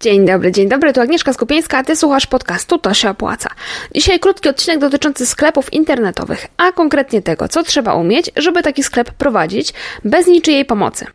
Dzień dobry, dzień dobry, tu Agnieszka Skupieńska, a Ty słuchasz podcastu To się opłaca. Dzisiaj krótki odcinek dotyczący sklepów internetowych, a konkretnie tego, co trzeba umieć, żeby taki sklep prowadzić bez niczyjej pomocy.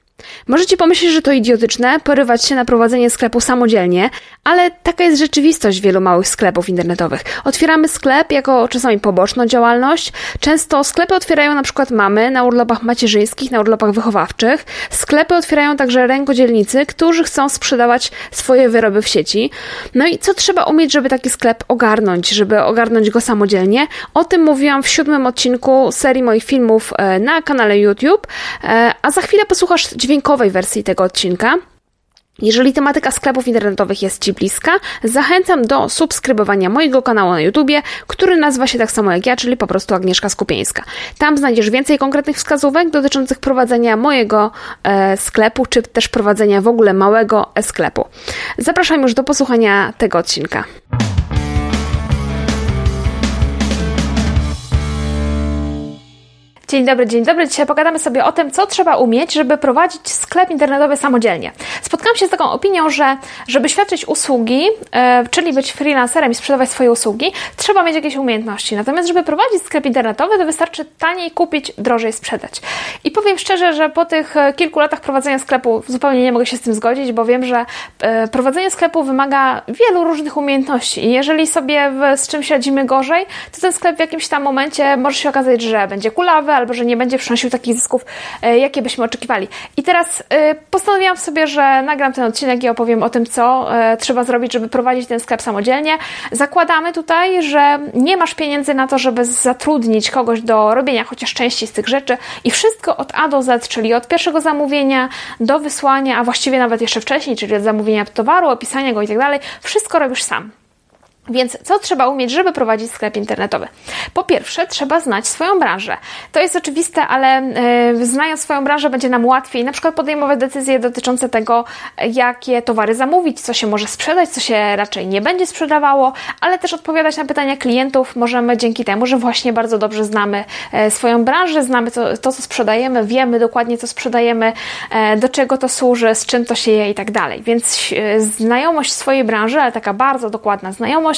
Możecie pomyśleć, że to idiotyczne, porywać się na prowadzenie sklepu samodzielnie, ale taka jest rzeczywistość wielu małych sklepów internetowych. Otwieramy sklep jako czasami poboczną działalność. Często sklepy otwierają na przykład mamy na urlopach macierzyńskich, na urlopach wychowawczych. Sklepy otwierają także rękodzielnicy, którzy chcą sprzedawać swoje wyroby w sieci. No i co trzeba umieć, żeby taki sklep ogarnąć, żeby ogarnąć go samodzielnie? O tym mówiłam w siódmym odcinku serii moich filmów e, na kanale YouTube, e, a za chwilę posłuchasz dźwiękowej wersji tego odcinka. Jeżeli tematyka sklepów internetowych jest Ci bliska, zachęcam do subskrybowania mojego kanału na YouTubie, który nazywa się tak samo jak ja, czyli po prostu Agnieszka Skupieńska. Tam znajdziesz więcej konkretnych wskazówek dotyczących prowadzenia mojego e, sklepu, czy też prowadzenia w ogóle małego e-sklepu. Zapraszam już do posłuchania tego odcinka. Dzień dobry, dzień dobry. Dzisiaj pogadamy sobie o tym, co trzeba umieć, żeby prowadzić sklep internetowy samodzielnie. Spotkałam się z taką opinią, że żeby świadczyć usługi, e, czyli być freelancerem i sprzedawać swoje usługi, trzeba mieć jakieś umiejętności. Natomiast, żeby prowadzić sklep internetowy, to wystarczy taniej kupić, drożej sprzedać. I powiem szczerze, że po tych e, kilku latach prowadzenia sklepu zupełnie nie mogę się z tym zgodzić, bo wiem, że e, prowadzenie sklepu wymaga wielu różnych umiejętności. I jeżeli sobie z czymś radzimy gorzej, to ten sklep w jakimś tam momencie może się okazać, że będzie kulawy, albo że nie będzie przynosił takich zysków, e, jakie byśmy oczekiwali. I teraz e, postanowiłam sobie, że nagram ten odcinek i opowiem o tym, co e, trzeba zrobić, żeby prowadzić ten sklep samodzielnie. Zakładamy tutaj, że nie masz pieniędzy na to, żeby zatrudnić kogoś do robienia chociaż części z tych rzeczy i wszystko od A do Z, czyli od pierwszego zamówienia do wysłania, a właściwie nawet jeszcze wcześniej, czyli od zamówienia towaru, opisania go i tak dalej, wszystko robisz sam. Więc co trzeba umieć, żeby prowadzić sklep internetowy? Po pierwsze, trzeba znać swoją branżę. To jest oczywiste, ale yy, znając swoją branżę będzie nam łatwiej na przykład podejmować decyzje dotyczące tego, jakie towary zamówić, co się może sprzedać, co się raczej nie będzie sprzedawało, ale też odpowiadać na pytania klientów możemy dzięki temu, że właśnie bardzo dobrze znamy yy, swoją branżę, znamy to, to, co sprzedajemy, wiemy dokładnie, co sprzedajemy, yy, do czego to służy, z czym to się je i tak dalej. Więc znajomość swojej branży, ale taka bardzo dokładna znajomość,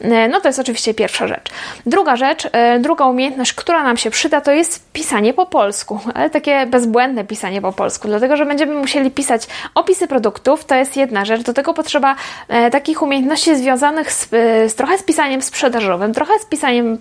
E, no to jest oczywiście pierwsza rzecz. Druga rzecz, e, druga umiejętność, która nam się przyda, to jest pisanie po polsku, ale takie bezbłędne pisanie po polsku, dlatego że będziemy musieli pisać opisy produktów, to jest jedna rzecz. Do tego potrzeba e, takich umiejętności związanych z, z trochę z pisaniem sprzedażowym, trochę z pisaniem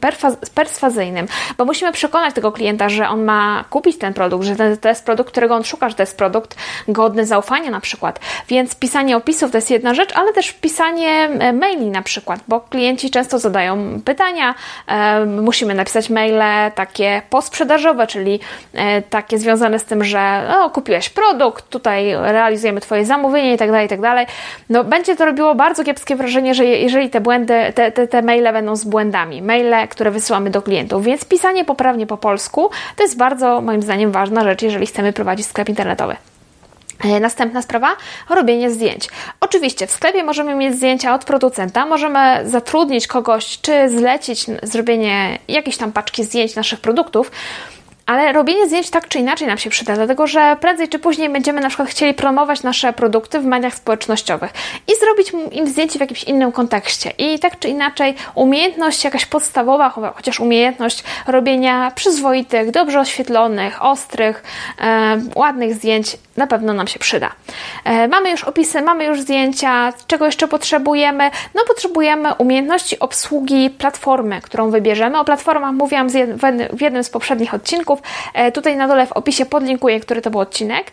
perswazyjnym, bo musimy przekonać tego klienta, że on ma kupić ten produkt, że to jest produkt, którego on szuka, że to jest produkt godny zaufania na przykład. Więc pisanie opisów to jest jedna rzecz, ale też pisanie maili na przykład przykład, bo klienci często zadają pytania, e, musimy napisać maile takie posprzedażowe, czyli e, takie związane z tym, że kupiłeś produkt, tutaj realizujemy Twoje zamówienie i tak dalej, i tak. No, będzie to robiło bardzo kiepskie wrażenie, że jeżeli te błędy, te, te, te maile będą z błędami, maile, które wysyłamy do klientów, więc pisanie poprawnie po polsku to jest bardzo moim zdaniem ważna rzecz, jeżeli chcemy prowadzić sklep internetowy. E, następna sprawa, robienie zdjęć. Oczywiście w sklepie możemy mieć zdjęcia od producenta, możemy zatrudnić kogoś, czy zlecić zrobienie jakiejś tam paczki zdjęć naszych produktów, ale robienie zdjęć tak czy inaczej nam się przyda, dlatego że prędzej czy później będziemy na przykład chcieli promować nasze produkty w mediach społecznościowych i zrobić im zdjęcie w jakimś innym kontekście. I tak czy inaczej umiejętność jakaś podstawowa, chociaż umiejętność robienia przyzwoitych, dobrze oświetlonych, ostrych, e, ładnych zdjęć na pewno nam się przyda. E, mamy już opisy, mamy już zdjęcia, czego jeszcze potrzebujemy? No potrzebujemy umiejętności obsługi platformy, którą wybierzemy. O platformach mówiłam w jednym z poprzednich odcinków, E, tutaj na dole w opisie podlinkuję, który to był odcinek.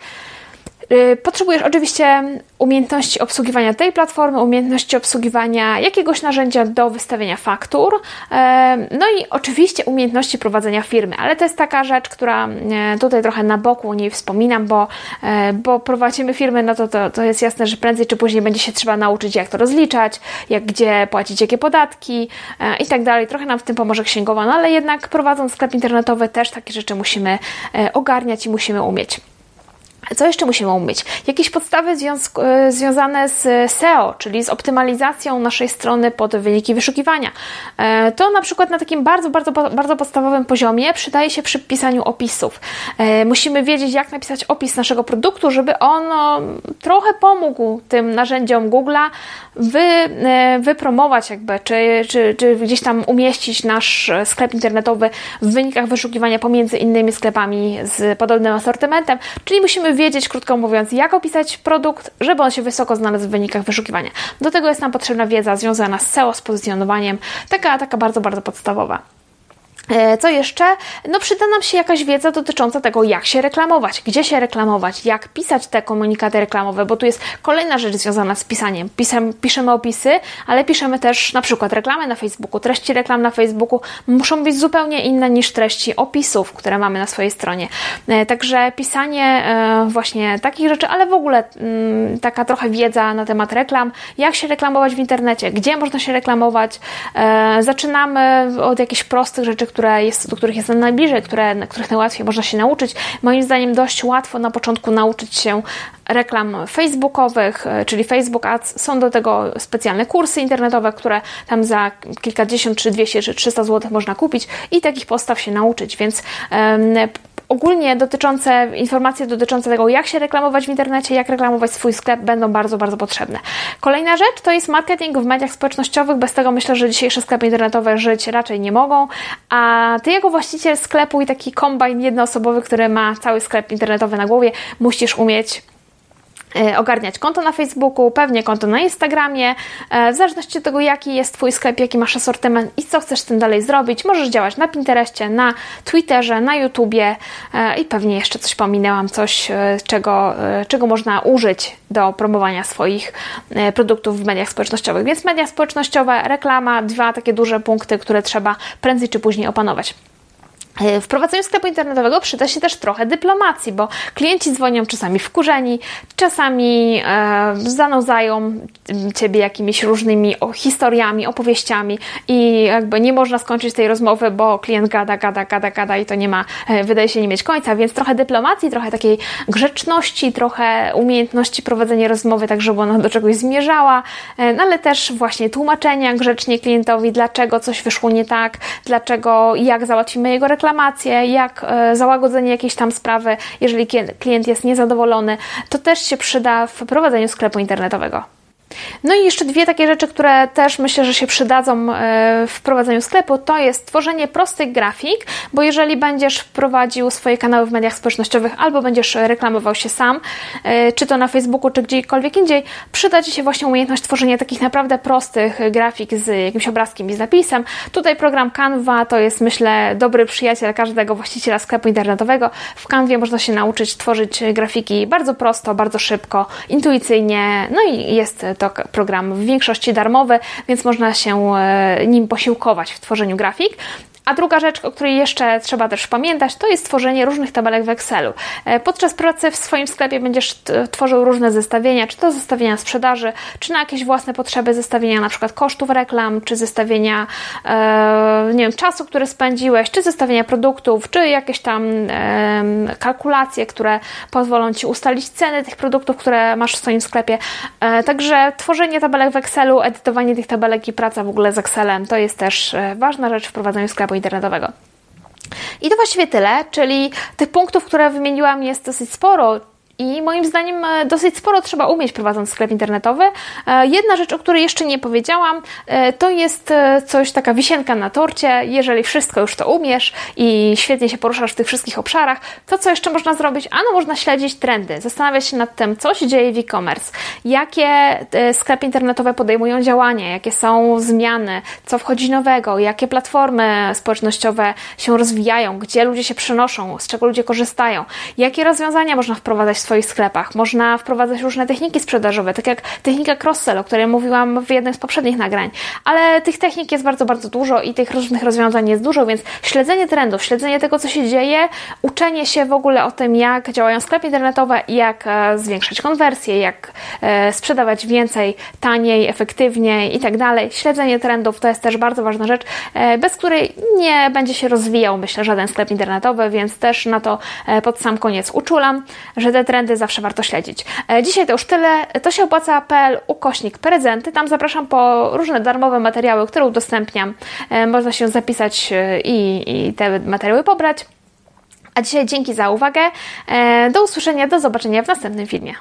Y, potrzebujesz oczywiście umiejętności obsługiwania tej platformy, umiejętności obsługiwania jakiegoś narzędzia do wystawienia faktur, e, no i oczywiście umiejętności prowadzenia firmy, ale to jest taka rzecz, która e, tutaj trochę na boku o niej wspominam, bo, bo prowadzimy firmy, no to, to, to jest jasne, że prędzej czy później będzie się trzeba nauczyć, jak to rozliczać, jak gdzie płacić jakie podatki i tak dalej. Trochę nam w tym pomoże księgowa, no ale jednak prowadząc sklep internetowy też takie rzeczy musimy ogarniać i musimy umieć. Co jeszcze musimy umieć? Jakieś podstawy e, związane z SEO, czyli z optymalizacją naszej strony pod wyniki wyszukiwania. E, to na przykład na takim bardzo, bardzo, bardzo podstawowym poziomie przydaje się przy pisaniu opisów. E, musimy wiedzieć, jak napisać opis naszego produktu, żeby on no, trochę pomógł tym narzędziom Google'a wy, wypromować jakby, czy, czy, czy gdzieś tam umieścić nasz sklep internetowy w wynikach wyszukiwania pomiędzy innymi sklepami z podobnym asortymentem, czyli musimy wiedzieć, krótko mówiąc, jak opisać produkt, żeby on się wysoko znalazł w wynikach wyszukiwania. Do tego jest nam potrzebna wiedza związana z SEO, z pozycjonowaniem, taka, taka bardzo, bardzo podstawowa. E, co jeszcze? No przyda nam się jakaś wiedza dotycząca tego, jak się reklamować, gdzie się reklamować, jak pisać te komunikaty reklamowe, bo tu jest kolejna rzecz związana z pisaniem. Pisem, piszemy opisy, ale piszemy też na przykład reklamy na Facebooku. Treści reklam na Facebooku muszą być zupełnie inne niż treści opisów, które mamy na swojej stronie. E, także pisanie e, właśnie takich rzeczy, ale w ogóle mm, taka trochę wiedza na temat reklam, jak się reklamować w internecie, gdzie można się reklamować. Zaczynamy od jakichś prostych rzeczy, które które jest, do których jestem najbliżej, które, na których najłatwiej można się nauczyć. Moim zdaniem dość łatwo na początku nauczyć się reklam facebookowych, e, czyli Facebook Ads. Są do tego specjalne kursy internetowe, które tam za kilkadziesiąt, czy dwieście, czy trzysta zł można kupić i takich postaw się nauczyć, więc ogólnie dotyczące, informacje dotyczące tego, jak się reklamować w internecie, jak reklamować swój sklep, będą bardzo, bardzo potrzebne. Kolejna rzecz to jest marketing w mediach społecznościowych. Bez tego myślę, że dzisiejsze sklepy internetowe żyć raczej nie mogą. A ty, jako właściciel sklepu i taki kombajn jednoosobowy, który ma cały sklep internetowy na głowie, musisz umieć ogarniać konto na Facebooku, pewnie konto na Instagramie, e, w zależności od tego, jaki jest Twój sklep, jaki masz asortyment i co chcesz z tym dalej zrobić. Możesz działać na Pinterestie, na Twitterze, na YouTubie e, i pewnie jeszcze coś pominęłam, coś, czego, czego można użyć do promowania swoich produktów w mediach społecznościowych. Więc media społecznościowe, reklama, dwa takie duże punkty, które trzeba prędzej czy później opanować. E, w prowadzeniu sklepu internetowego przyda się też trochę dyplomacji, bo klienci dzwonią czasami wkurzeni, czasami e, zanudzają ciebie jakimiś różnymi historiami, opowieściami i jakby nie można skończyć tej rozmowy, bo klient gada, gada, gada, gada i to nie ma, e, wydaje się nie mieć końca, więc trochę dyplomacji, trochę takiej grzeczności, trochę umiejętności prowadzenia rozmowy, tak żeby ona do czegoś zmierzała, e, no ale też właśnie tłumaczenia grzecznie klientowi, dlaczego coś wyszło nie tak, dlaczego jak załatwimy jego reklamę, reklamację, jak e, załagodzenie jakiejś tam sprawy, jeżeli klient jest niezadowolony, to też się przyda w prowadzeniu sklepu internetowego. No i jeszcze dwie takie rzeczy, które też myślę, że się przydadzą e, w prowadzeniu sklepu, to jest tworzenie prostych grafik, bo jeżeli będziesz prowadził swoje kanały w mediach społecznościowych albo będziesz reklamował się sam, e, czy to na Facebooku, czy gdziekolwiek indziej, przyda Ci się właśnie umiejętność tworzenia takich naprawdę prostych grafik z jakimś obrazkiem i z napisem. Tutaj program Canva to jest, myślę, dobry przyjaciel każdego właściciela sklepu internetowego. W Canwie można się nauczyć tworzyć grafiki bardzo prosto, bardzo szybko, intuicyjnie, no i jest to program w większości darmowy, więc można się e, nim posiłkować w tworzeniu grafik. A druga rzecz, o której jeszcze trzeba też pamiętać, to jest tworzenie różnych tabelek w Excelu. E, podczas pracy w swoim sklepie będziesz tworzył różne zestawienia, czy to zestawienia sprzedaży, czy na jakieś własne potrzeby zestawienia na przykład kosztów reklam, czy zestawienia e, nie wiem, czasu, który spędziłeś, czy zestawienia produktów, czy jakieś tam e, kalkulacje, które pozwolą Ci ustalić ceny tych produktów, które masz w swoim sklepie. Także tworzenie tabelek w Excelu, edytowanie tych tabelek i praca w ogóle z Excelem to jest też ważna rzecz w prowadzeniu sklepu internetowego. I to właściwie tyle, czyli tych punktów, które wymieniłam, jest dosyć sporo. I moim zdaniem e, dosyć sporo trzeba umieć prowadząc sklep internetowy. E, jedna rzecz, o której jeszcze nie powiedziałam, e, to jest coś taka wisienka na torcie. Jeżeli wszystko już to umiesz i świetnie się poruszasz w tych wszystkich obszarach, to co jeszcze można zrobić? Ano, można śledzić trendy, zastanawiać się nad tym, co się dzieje w e-commerce, jakie sklepy internetowe podejmują działania, jakie są zmiany, co wchodzi nowego, jakie platformy społecznościowe się rozwijają, gdzie ludzie się przenoszą, z czego ludzie korzystają, jakie rozwiązania można wprowadzać w swoich sklepach. Można wprowadzać różne techniki sprzedażowe, tak jak technika cross-sell, o której mówiłam w jednym z poprzednich nagrań. Ale tych technik jest bardzo, bardzo dużo i tych różnych rozwiązań jest dużo, więc śledzenie trendów, śledzenie tego, co się dzieje, uczenie się w ogóle o tym, jak działają sklepy internetowe, jak e, zwiększać konwersję, jak e, sprzedawać więcej, taniej, efektywniej i tak dalej. Śledzenie trendów to jest też bardzo ważna rzecz, e, bez której nie będzie się rozwijał, myślę, żaden sklep internetowy, więc też na to pod sam koniec uczulam, że te trendy trendy zawsze warto śledzić. E, dzisiaj to już tyle. To się opłaca.pl ukośnik prezenty. Tam zapraszam po różne darmowe materiały, które udostępniam. E, można się zapisać i, i te materiały pobrać. A dzisiaj dzięki za uwagę. Do usłyszenia, do zobaczenia w następnym filmie.